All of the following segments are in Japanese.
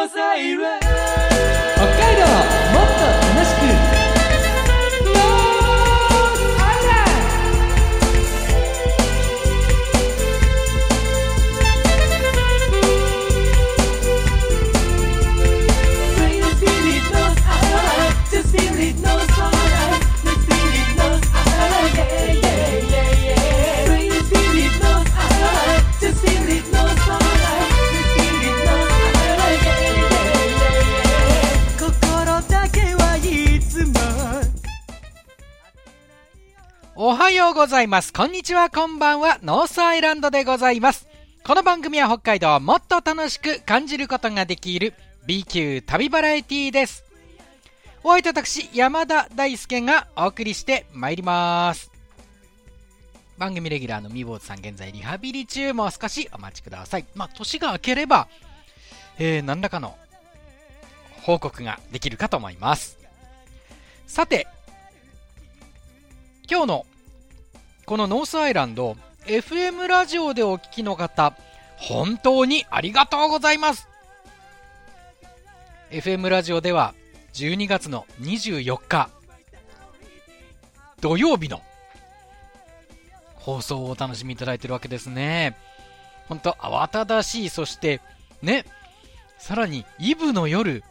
北海おはようございます。こんにちは、こんばんは。ノースアイランドでございます。この番組は北海道をもっと楽しく感じることができる B 級旅バラエティです。お相手私、山田大輔がお送りしてまいります。番組レギュラーのみぼうさん、現在リハビリ中、もう少しお待ちください。まあ、年が明ければ、えー、何らかの報告ができるかと思います。さて、今日のこのノースアイランド FM ラジオでお聞きの方本当にありがとうございます。FM ラジオでは12月の24日土曜日の放送をお楽しみいただいてるわけですね。本当慌ただしいそしてねさらにイブの夜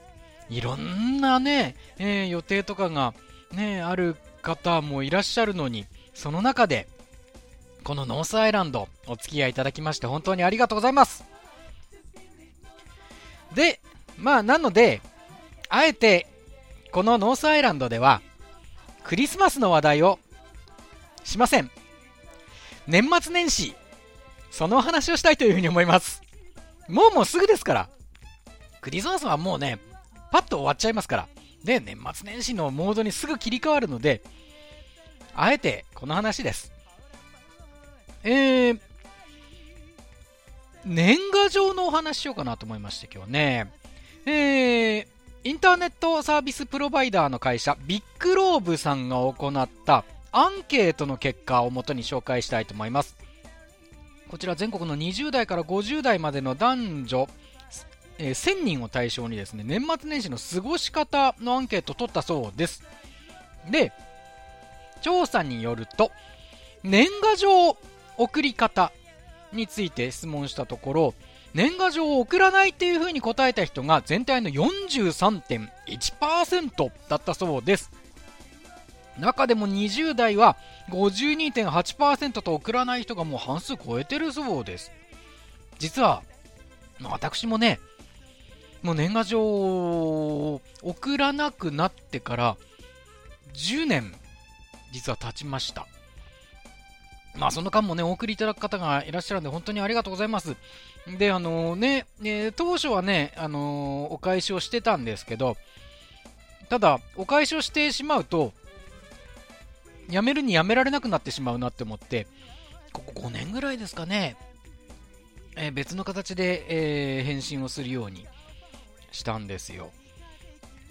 いろんなね、えー予定とかがねある方もいらっしゃるのにその中でこのノースアイランドお付き合いいただきまして本当にありがとうございます。でまあなのであえてこのノースアイランドではクリスマスの話題をしません。年末年始その話をしたいというふうに思います。もうもうすぐですからクリスマスはもうねパッと終わっちゃいますからで年末年始のモードにすぐ切り替わるのであえてこの話です。えー、年賀状のお話しようかなと思いまして今日ね。えー、インターネットサービスプロバイダーの会社ビッグローブさんが行ったアンケートの結果をもとに紹介したいと思います。こちら全国の20代から50代までの男女、えー1000人を対象にですね、年末年始の過ごし方のアンケートを取ったそうです。で、調査によると年賀状送り方について質問したところ年賀状を送らないっていうふうに答えた人が全体の43.1%だったそうです。中でも20代は52.8%と送らない人がもう半数超えてるそうです。実は私もねもう年賀状を送らなくなってから10年実は経ちました。まあその間もね、お送りいただく方がいらっしゃるんで、本当にありがとうございます。で、あのね、え当初はね、あのお返しをしてたんですけど、ただ、お返しをしてしまうと、やめるにやめられなくなってしまうなって思って、ここ5年ぐらいですかね、え別の形で、えー返信をするようにしたんですよ。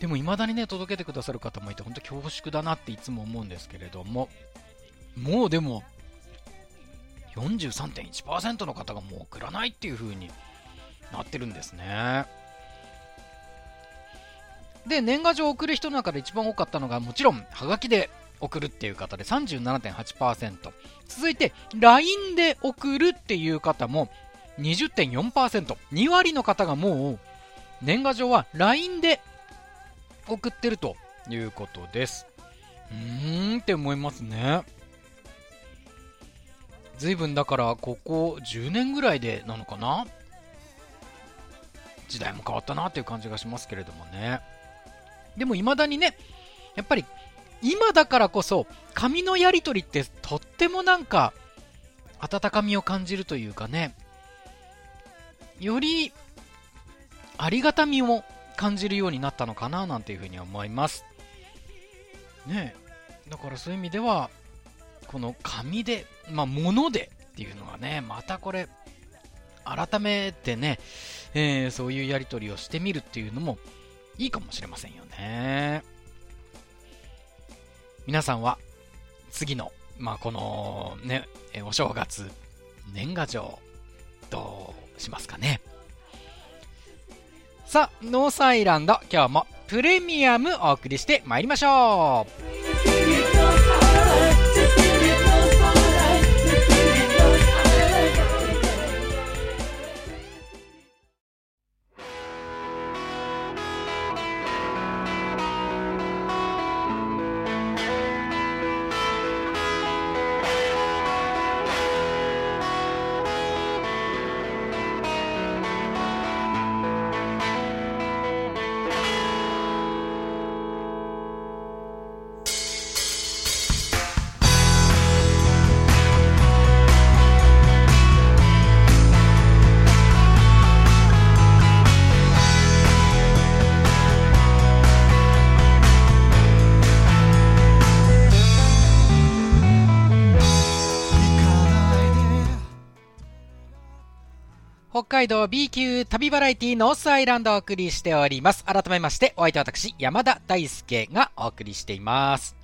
でも未だにね、届けてくださる方もいて、本当恐縮だなっていつも思うんですけれども、もうでも、43.1%の方がもう送らないっていう風になってるんですね。で、年賀状を送る人の中で一番多かったのが、もちろん、はがきで送るっていう方で37.8%。続いて、LINE で送るっていう方も20.4%。2割の方がもう、年賀状は LINE で送ってるということです。うーんって思いますね。随分だからここ10年ぐらいでなのかな？時代も変わったなっていう感じがしますけれどもね。でも未だにね、やっぱり今だからこそ紙のやり取りってとってもなんか温かみを感じるというかね、よりありがたみを感じるようになったのかななんていうふうに思います。ねだからそういう意味では、この紙で、まあ物でっていうのがね、またこれ、改めてね、えーそういうやり取りをしてみるっていうのもいいかもしれませんよね。皆さんは次の、まあこのね、お正月、年賀状、どうしますかね？さあ、ノースアイランド、今日もプレミアムお送りしてまいりましょう。海道 B 級旅バラエティノースアイランドをお送りしております。改めまして、お相手は私、山田大輔がお送りしています。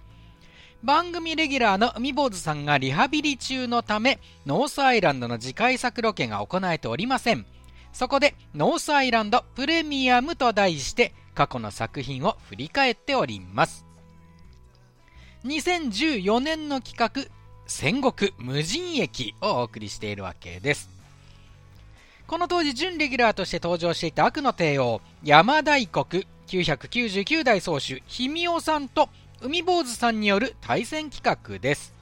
番組レギュラーの海坊主さんがリハビリ中のため、ノースアイランドの次回作ロケが行えておりません。そこで、ノースアイランドプレミアムと題して、過去の作品を振り返っております。2014年の企画、戦国無人駅をお送りしているわけです。この当時準レギュラーとして登場していた悪の帝王山大国999代宗主氷見尾さんと海坊主さんによる対戦企画です。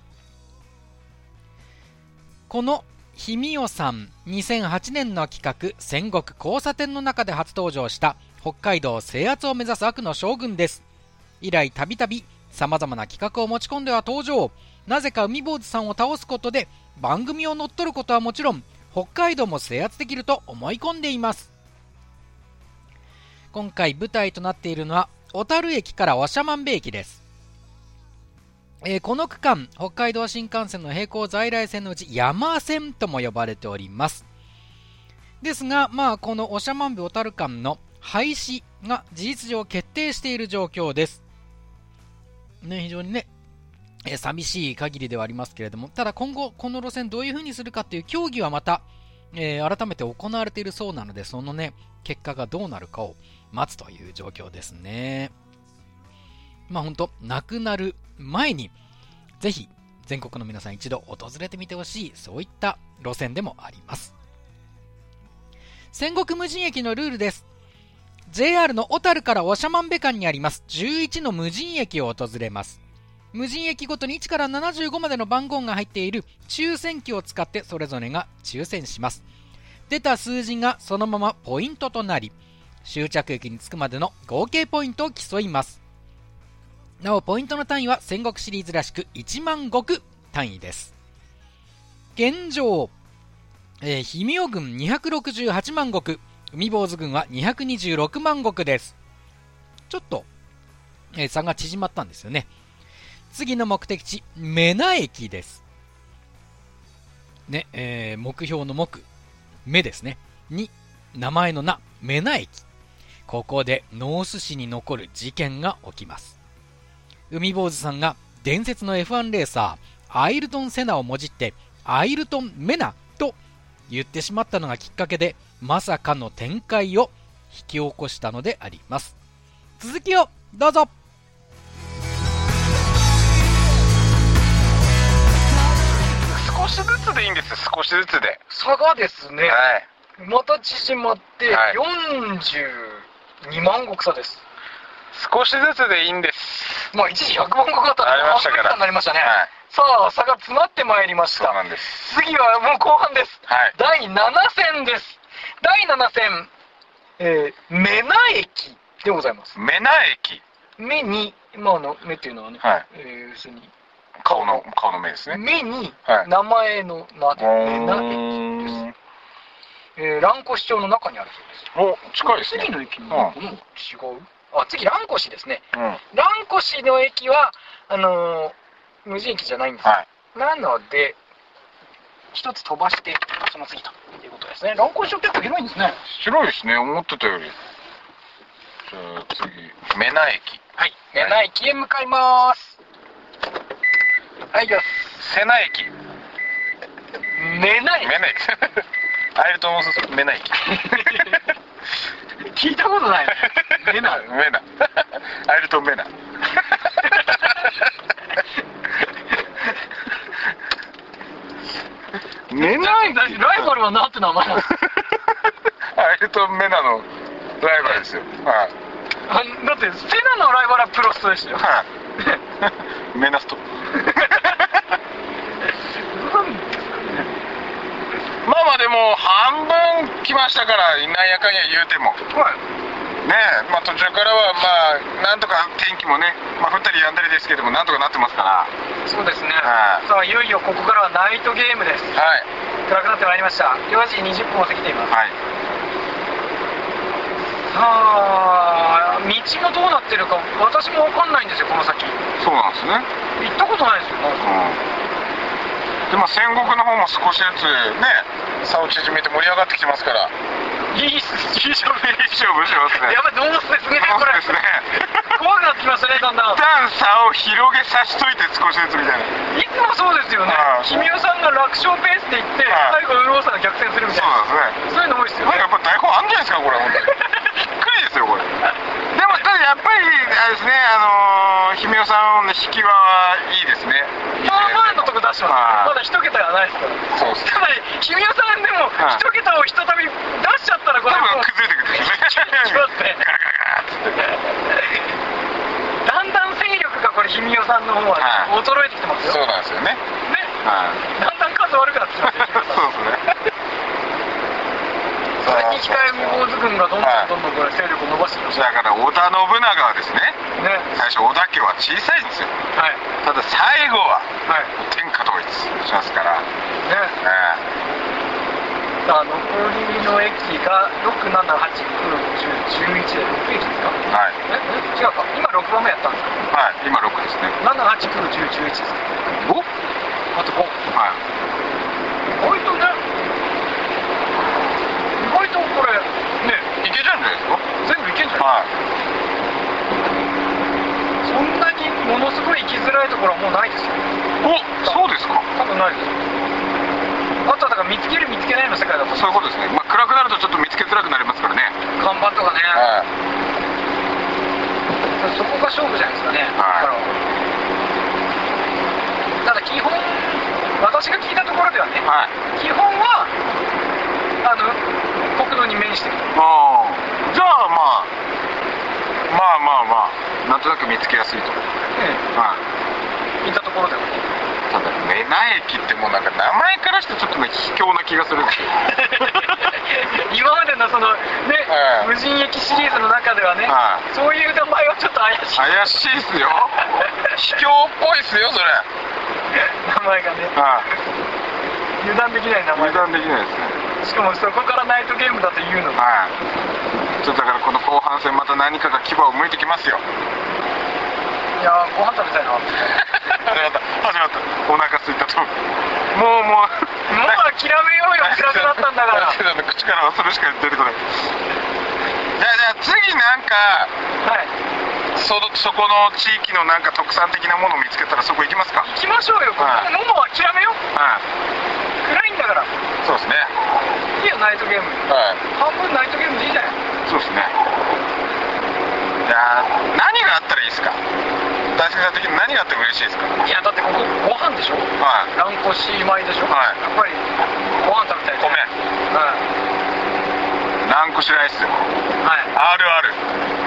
この氷見尾さん2008年の企画戦国交差点の中で初登場した北海道制圧を目指す悪の将軍です。以来たびたび様々な企画を持ち込んでは登場。なぜか海坊主さんを倒すことで番組を乗っ取ることはもちろん北海道も制圧できると思い込んでいます。今回舞台となっているのは小樽駅から長万部駅です、えーこの区間北海道新幹線の並行在来線のうち山線とも呼ばれております。ですがまあこの長万部小樽間の廃止が事実上決定している状況です。ね非常にねえー寂しい限りではありますけれども、ただ今後、この路線どういう風にするかっていう協議はまた、えー改めて行われているそうなので、そのね、結果がどうなるかを待つという状況ですね。まあ本当、なくなる前に、ぜひ、全国の皆さん一度訪れてみてほしい、そういった路線でもあります。戦国無人駅のルールです。JR の小樽から長万部間にあります11の無人駅を訪れます。無人駅ごとに1から75までの番号が入っている抽選機を使ってそれぞれが抽選します。出た数字がそのままポイントとなり終着駅に着くまでの合計ポイントを競います。なおポイントの単位は戦国シリーズらしく1万石単位です。現状、えー、氷見尾軍268万石海坊主軍は226万石です。ちょっと、えー差が縮まったんですよね。次の目的地、メナ駅です。ね、えー目標の目、目ですね。に、名前の名、メナ駅。ここでノース市に残る事件が起きます。海坊主さんが伝説の F1 レーサー、アイルトン・セナをもじって、アイルトン・メナと言ってしまったのがきっかけで、まさかの展開を引き起こしたのであります。続きをどうぞしずつでいいんです少しずつで差がですね、はいまた縮まってはい42万石差です。少しずつでいいんですまあ一時100万石だったありましたから半分になりましたね。はいさあ、差が詰まってまいりました。次はもう後半です。はい第7戦です。第7戦、えー、メナ駅でございます。メナ駅目に、まああの、目っていうのはね、はいえー要するに、顔の顔の目ですね。目にはい。名前の名で、メナ駅です。うえー、蘭越町の中にあるそうです。お近いですね。次の駅に、うんうん、違う？あ次蘭越ですね。うん。はい蘭越の駅はあのー無人駅じゃないんです、なので一つ飛ばしてその次ということですね。蘭越町結構広いんですね。広いですね。思ってたより。じゃあ次。メナ駅はい。メナ駅へ向かいますはいじゃあセナ駅。メナ駅メナ駅アイルトンメナ駅。聞いたことないメナメナアイルトン・メナメナライバルはなんて名前なの？アイルトン・メナのライバルですよ。はい。あだってセナのライバルはプロストでしたよ。はい。メナスト まあまあでも半分来ましたからなんやかんや言うても。はい。ねえまあ途中からはまあなんとか天気もね、まあ、降ったりやんだりですけどもなんとかなってますから。そうですね。はい。さあいよいよここからはナイトゲームです。はい。暗くなってまいりました。4時20分を過ぎています。はい。さあ道もどうなってるか私も分かんないんですよこの先。そうなんですね。行ったことないですようんでまあ戦国の方も少しずつね差を縮めて盛り上がってきてますから。いい勝負いい勝負しますね。やばいどうですねこれですね。怖くなってきましたねだんだん。一旦差を広げさしといて少しずつみたいな。いつもそうですよね。はい。君代さんが楽勝ペースで行ってはい。最後ウローさんが逆転するみたいな。そうですね。そういうの多いですよね。やっぱ台本あんじゃないですかこれ。本当に。びっくりですよこれただやっぱりあれですねあのー、姫代さんの引きはいいですね。まあまあのとこ出してます。はい。まだ一桁はないですから。そうですただ君代さんでもはい。一桁をひとたび出しちゃったらこ多れもう分崩れてくるんです。ねきますねガラガラガだんだん勢力がこれ君代さんの方ははい衰えてきてますよそうなんですよねねはいだんだん数悪くなってきますよそうですねそれに控え未坊主軍がどんどんどんどんこれ勢力を伸ばしてきましだから織田信長はです。ね。たね最初織田家は小さいんですよ。はい。ただ最後ははい。天下統一しますから、ね。えさあ残りの駅が678 9 10 11で6駅ですか？えはい。ええ違うか。今6番目やったんですか？はい今6ですね。7891011ですか5あと5はい意外とね意外とこれねいけちゃうんじゃないですか？全部いけんじゃない？はい。そんなにものすごい行きづらいところはもうないですよ。おそうですか？多分ないです。よあとはだから見つける見つけないの世界だと。そういうことですね、まあ、暗くなるとちょっと見つけづらくなりますからね。看板とかね、はいそこが勝負じゃないですかね、はい。ただ基本私が聞いたところではねはい。基本はあの国土に面してる。ああじゃあまあまあまあまあ。なんとなく見つけやすいと。はい。聞いたところではただメナ駅ってもうなんか名前からしてちょっとね卑怯な気がするんですよ。今までのそのね、はい無人駅シリーズの中ではね、はい。そういう名前はちょっと怪しい。怪しいっすよ。卑怯っぽいっすよそれ。名前がね。は油断できない名前。い油断できないですねしかもそこからナイトゲームだというのがはい。ちょっとだからこの後半戦また何かが牙を向いてきますよ。いやーご飯食べたいな。もう始まった。始まったお腹すいたともうもう諦めようよ暗くなったんだから。口からはそれしか出てこない。じゃあじゃあ次なんかはいそそこの地域のなんか特産的なものを見つけたらそこ行きますか？行きましょうよ、はい。もう諦めよう。はい。暗いんだから。そうですね。いいよナイトゲーム。はい。半分ナイトゲームでいいじゃないそうですね。じゃあ何があったらいいですか？大輔さん的に何があっても嬉しいですか？いやだってここご飯でしょ？はい。蘭越米でしょ、はい。やっぱりご飯食べたい米。はランコシライス。い。はい RR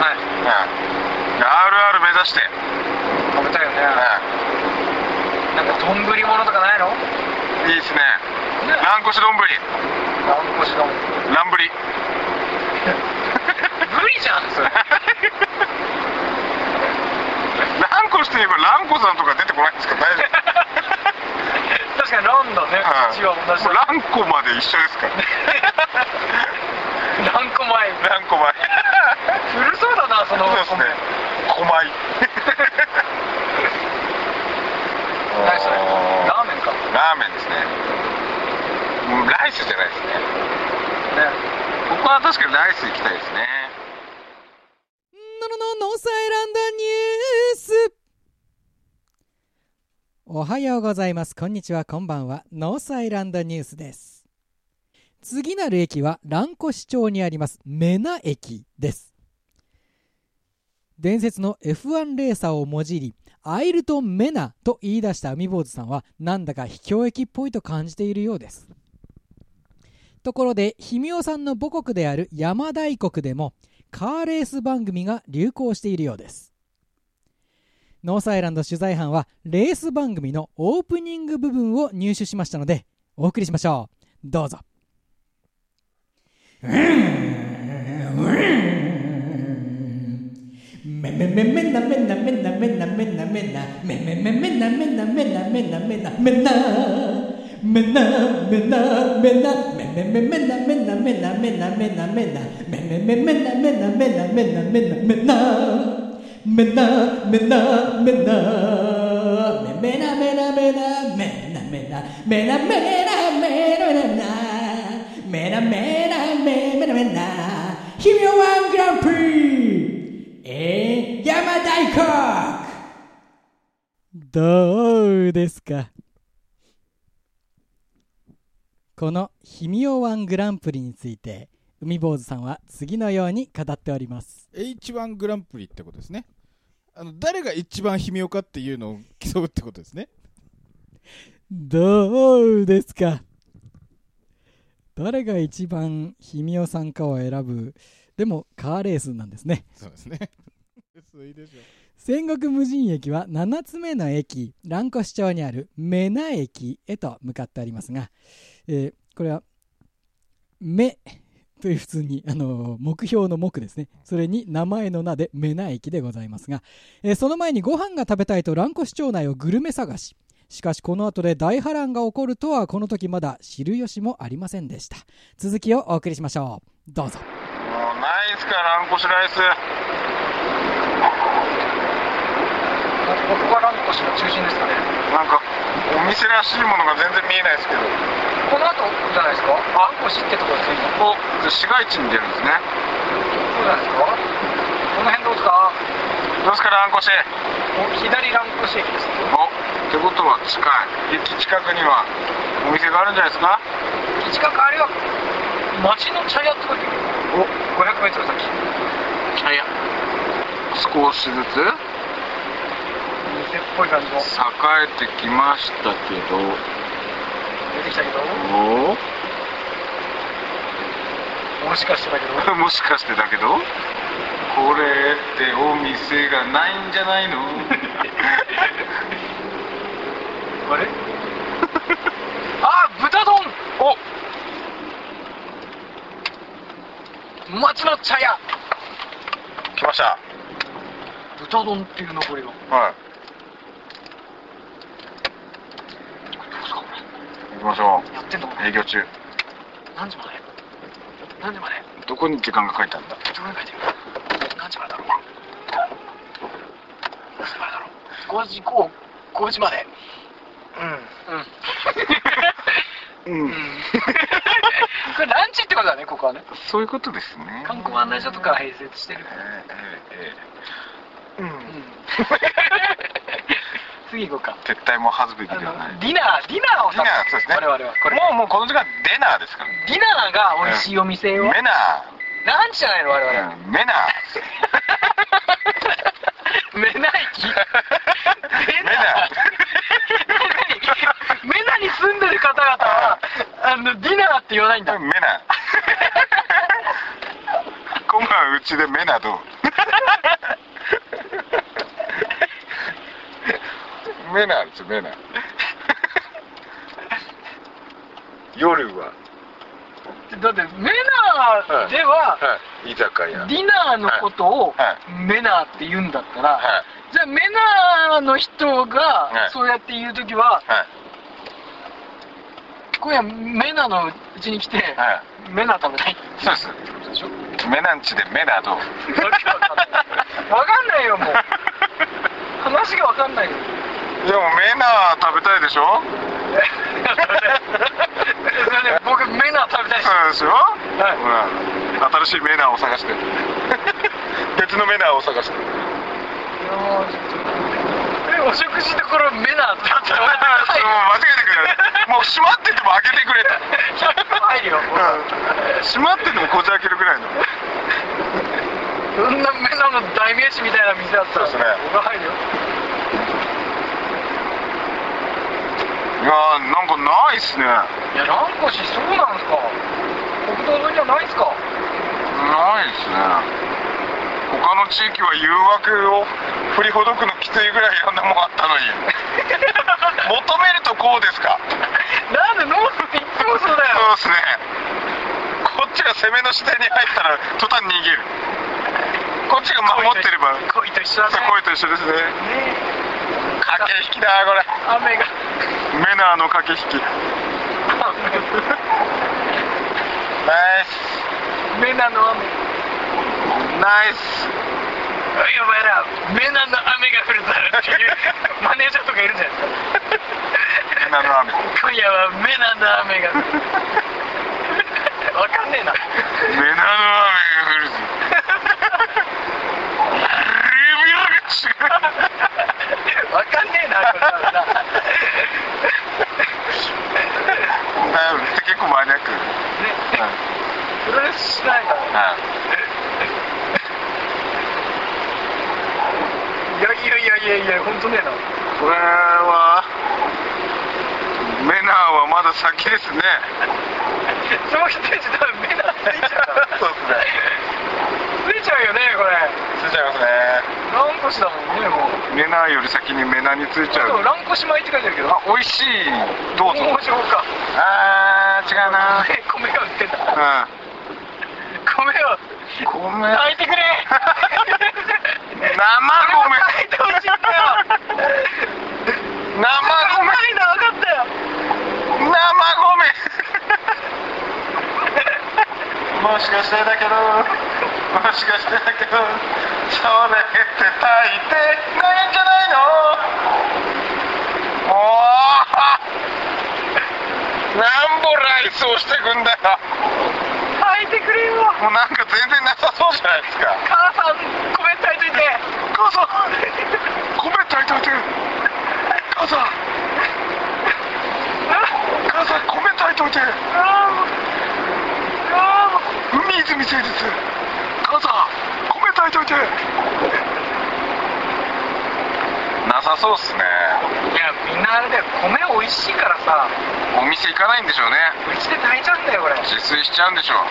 はい。うん RR 目指して食べたいよねうなんか丼物とかないの？んいいですね。ね。ランコシ丼。蘭越のランブリ無理じゃんそれ。ランコシといえばランコさんとか出てこないんですか？大丈夫。確かにランだね。はい口は同じランコまで一緒ですから。ランコ米。ランコ前古そうだなそのそうですね何それラーメンか。ラーメンですね。うんライスじゃないですね。ね。ここは確かにライス行きたいですね。のののノースアイランドニュース。おはようございます。こんにちは。こんばんは。ノースアイランドニュースです。次なる駅は蘭越町にあります。メナ駅です。伝説の F1 レーサーをもじりアイルトン・メナと言い出した海坊主さんはなんだか秘境駅っぽいと感じているようです。ところで氷見尾さんの母国である山大国でもカーレース番組が流行しているようです。ノースアイランド取材班はレース番組のオープニング部分を入手しましたのでお送りしましょう。どうぞ。めめめめなめなめなめなめなめなめめめめなめなめなめなめなめなめなめなめなめめめめなめなめなめなめなめなめめめめな国どうですか？この「ひみおワングランプリ」について海坊主さんは次のように語っております。H1 グランプリってことですね。あの誰が一番悲鳴かっていうのを競うってことですね。どうですか？誰が一番ひみおさんかを選ぶ？でもカーレースなんですね。そうですね戦国無人駅は7つ目の駅蘭越町にあるメナ駅へと向かってありますが、えーこれは「目 」という普通に、あのー目標の目ですね。それに名前の名でメナ駅でございますが、えーその前にご飯が食べたいと蘭越町内をグルメ探し。しかしこの後で大波乱が起こるとはこの時まだ知る由もありませんでした。続きをお送りしましょう。どうぞ。もうないっすかランコシライスここがランコシの中心ですかね。なんかお店らしいものが全然見えないですけど。この後じゃないですか？ランコシってところついておじ市街地に出るんですね。そうないですか？この辺どうですか？どうですかランコシお左ランコシ駅ですおってことは近い。駅近くにはお店があるんじゃないですか？近くあれは町の茶屋って書いてある。お。500m 先。茶屋。少しずつ？店っぽい感じの。栄えてきましたけど。出てきたけど。お？もしかしてだけど。お もしかしてだけど？これってお店がないんじゃないの？あれ？あ豚丼！お！町の茶屋。来ました。豚丼っていうのこれがはい行きましょやってんの営業中。何時まで？何時まで？どこに時間が書いてあるんだ？どこに書いてる？何時までだろう？何時までだろう？5時5 5時まで。うん。うん。うん。うん。これランチってことだねここはね。そういうことですね。観光案内所とか併設してるええええええ。うん。うん 次行こうか。撤退も恥ずべきあではない。のディナーディナーをディナーそうですね。我々は。これ。もうもうこの時間デナーですから。ディナーが美味しいお店をメナランチじゃないの我々。ー、うん。メナー。メナ駅メ メナメナに住んでる方々はあのディナーって言わないんだ。メナ今晩 うちでメナどう？メナですよメナ夜は、だってメナーでははい、居酒屋。ディナーのことをはメナーって言うんだったら、はじゃあメナーの人がはい。そうやって言う時は、いはい。今夜メナのうちに来て、はメナ食べたいってそうですことでしょメナンチでメナど。うわけわかんないよもう。話がわかんないよでもメナ食べたいでしょ？僕メナ食べたいしそうですよ、ほら新しいメナを探して。別のメナを探して。えお食事どころメナってあったらもう間違えてくれもう閉まってても開けてくれと入るよう。ん。閉まっててもこじ開けるぐらいの。そんなメナの代名詞みたいな店だったら。そうですね。入るよやーなんかないっすね。いや蘭越そうなんすか。国道沿いにはないっすか。ないっすね。他の地域は誘惑を振りほどくのきついぐらいいろんなもんあったのに。求めるとこうですか。なんでノースっていつもそうだよ。そうですね。こっちが攻めの視点に入ったら途端に逃げる。こっちが守ってれば恋と一緒だね。恋と一緒ですね。ね駆け引きだこれ雨が。メナーの駆け引き。ナイス。メナの雨。ナイス。おいお前らメナの雨が降るぞっていう マネージャーとかいるじゃないですかメナの雨。今夜はメナの雨が降る。わかんねえな。メナの雨が降るぞレビューが違うわかんねえなこれ多分ななるって結構マニアックねプロレスしないからはいいやいやいやいやいや本当ねえなこれはメナーはまだ先ですね。その人たち多分メナついちゃうそうですね。ついちゃうよね。これついちゃいますね。ランコシだもんねもうメナーより先にメナについちゃでもうランコシ米って書いてあるけど。あ美味しい。どうぞ。面白かあー違うな。米米が売ってんだう米をん米。炊いてくれ。生米炊いてほしいんだよ生うまいな分かったよ米生米もしかしてだけどもしかしてだけどそれって炊いてないんじゃないの？もうなんぼライスをしてくんだよ。炊いてくれよ。もうなんか全然なさそうじゃないですか。母さん米炊いといて。母さん米炊いといて。母さん。母さん米炊いといて。ああーもう海泉誠実母さん米炊いといて。なさそうっすね。いやみんなあれだよ米美味しいからさ。お店行かないんでしょうね。うちで炊いちゃうんだよこれ。ね自炊しちゃうんでしょう。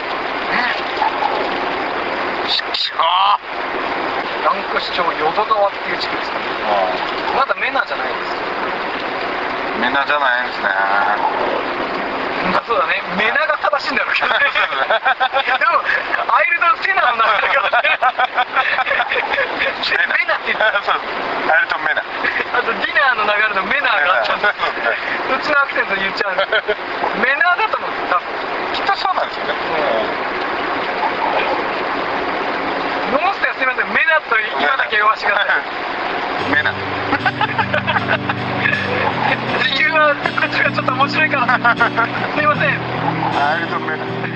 しきょ蘭越町淀川っていう地区ですか。ーまだメナじゃないです。みんなじゃないんですねまあそうだね。メナ。が正しいんだろうけどねでもアイルド・セナの名前だからねメナって言ったそうあれとメナあとディナーの流れのメナーがあったんだそうちのアクセント言っちゃうメナーだと思う多分きっとそうなんですよねノンステはすいませんメナと言わなきゃ弱しがないメナ理由はこっちがちょっと面白いから すいません。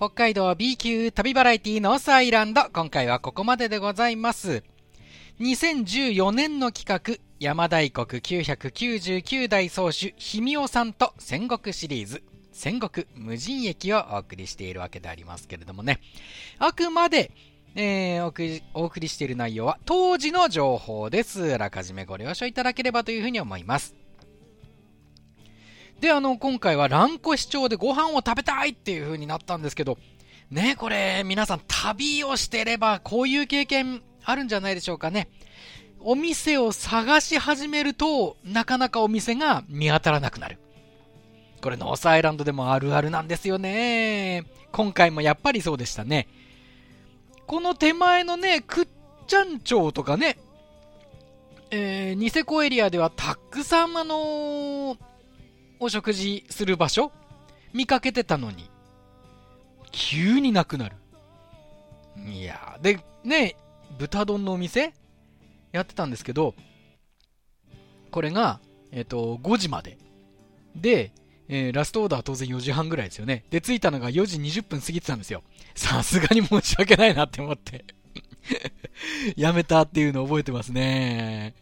北海道 B 級旅バラエティノースアイランド今回はここまででございます2014年の企画山大国999代宗主氷見尾さんと戦国シリーズ戦国無人駅をお送りしているわけでありますけれどもねあくまでえーおお送りしている内容は当時の情報です。あらかじめご了承いただければというふうに思います。で、あの、今回は蘭越町でご飯を食べたいっていう風になったんですけど、ね、これ、皆さん旅をしてればこういう経験あるんじゃないでしょうかね。お店を探し始めると、なかなかお店が見当たらなくなる。これ、ノースアイランドでもあるあるなんですよね。今回もやっぱりそうでしたね。この手前のね、くっちゃん町とかね、えー、ニセコエリアではたくさんあのーお食事する場所？見かけてたのに、急になくなる。いやーで、ね、豚丼のお店？やってたんですけど、これが、えっ、と、5時まで。で、えーラストオーダーは当然4時半ぐらいですよね。で、着いたのが4時20分過ぎてたんですよ。さすがに申し訳ないなって思って。やめたっていうのを覚えてますね。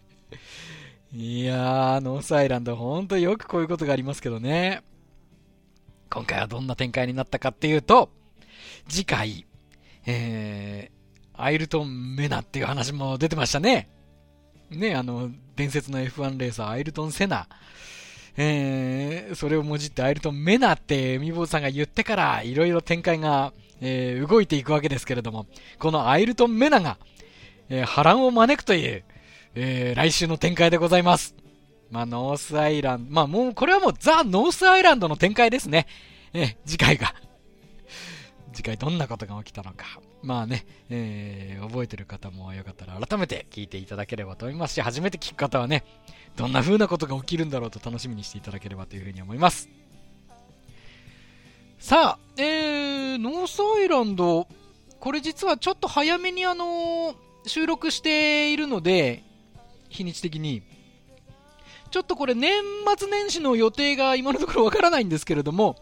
いやー、ノースアイランド、ほんとよくこういうことがありますけどね。今回はどんな展開になったかっていうと、次回、えー、アイルトン・メナっていう話も出てましたね。ね、あの、伝説の F1 レーサー、アイルトン・セナ。えー、それをもじってアイルトン・メナって海坊さんが言ってから、いろいろ展開が、えー動いていくわけですけれども、このアイルトン・メナが、えー波乱を招くという、えー来週の展開でございます。まあ、ノースアイランド、まあもう、これはもうザ・ノースアイランドの展開ですね。えー次回が。次回どんなことが起きたのか。まあね、えー覚えてる方もよかったら改めて聞いていただければと思いますし、初めて聞く方はね、どんな風なことが起きるんだろうと楽しみにしていただければというふうに思います。さあ、えー、ノースアイランド、これ実はちょっと早めにあのー収録しているので、日にち的に。ちょっとこれ年末年始の予定が今のところわからないんですけれども、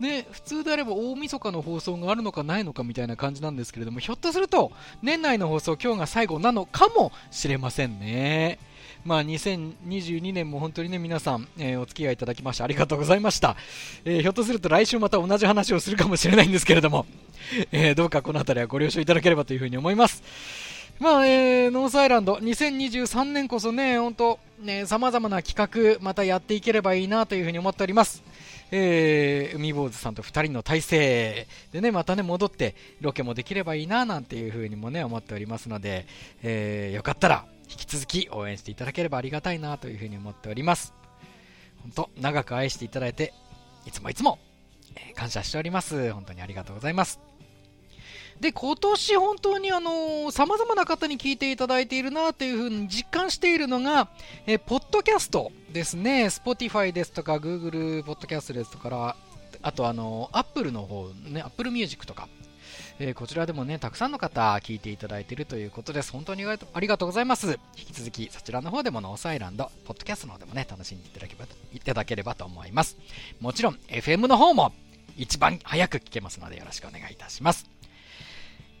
ね、普通であれば大晦日の放送があるのかないのかみたいな感じなんですけれども、ひょっとすると年内の放送今日が最後なのかもしれませんね。まあ、2022年も本当にね、皆さん、えーお付き合いいただきましてありがとうございました。えーひょっとすると来週また同じ話をするかもしれないんですけれども、えーどうかこの辺りはご了承いただければというふうに思います。まあ、えーノースアイランド、2023年こそね、本当ね、様々な企画、またやっていければいいなというふに思っております。えー、海坊主さんと2人の体制でね、またね、戻ってロケもできればいいななんていうふうにもね、思っておりますので、えーよかったら引き続き応援していただければありがたいなというふうに思っております。本当、長く愛していただいて、いつもいつも、えー感謝しております。本当にありがとうございます。で、今年本当にあのー様々な方に聞いていただいているなというふうに実感しているのが、えーポッドキャストですね。Spotify ですとか、Google ポッドキャストですとか、あとあのー Apple の方、ね、Apple Music とか、えーこちらでもね、たくさんの方聞いていただいているということです。本当にありがとうございます。引き続きそちらの方でもノースアイランド、ポッドキャストの方でもね、楽しんでいただければいただければと思います。もちろん FM の方も一番早く聞けますのでよろしくお願いいたします。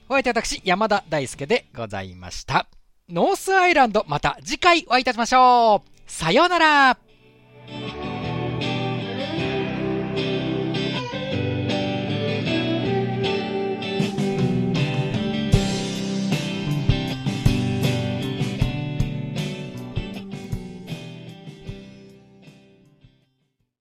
お相手私、山田大輔でございました。ノースアイランド、また次回お会いいたしましょう。さようなら。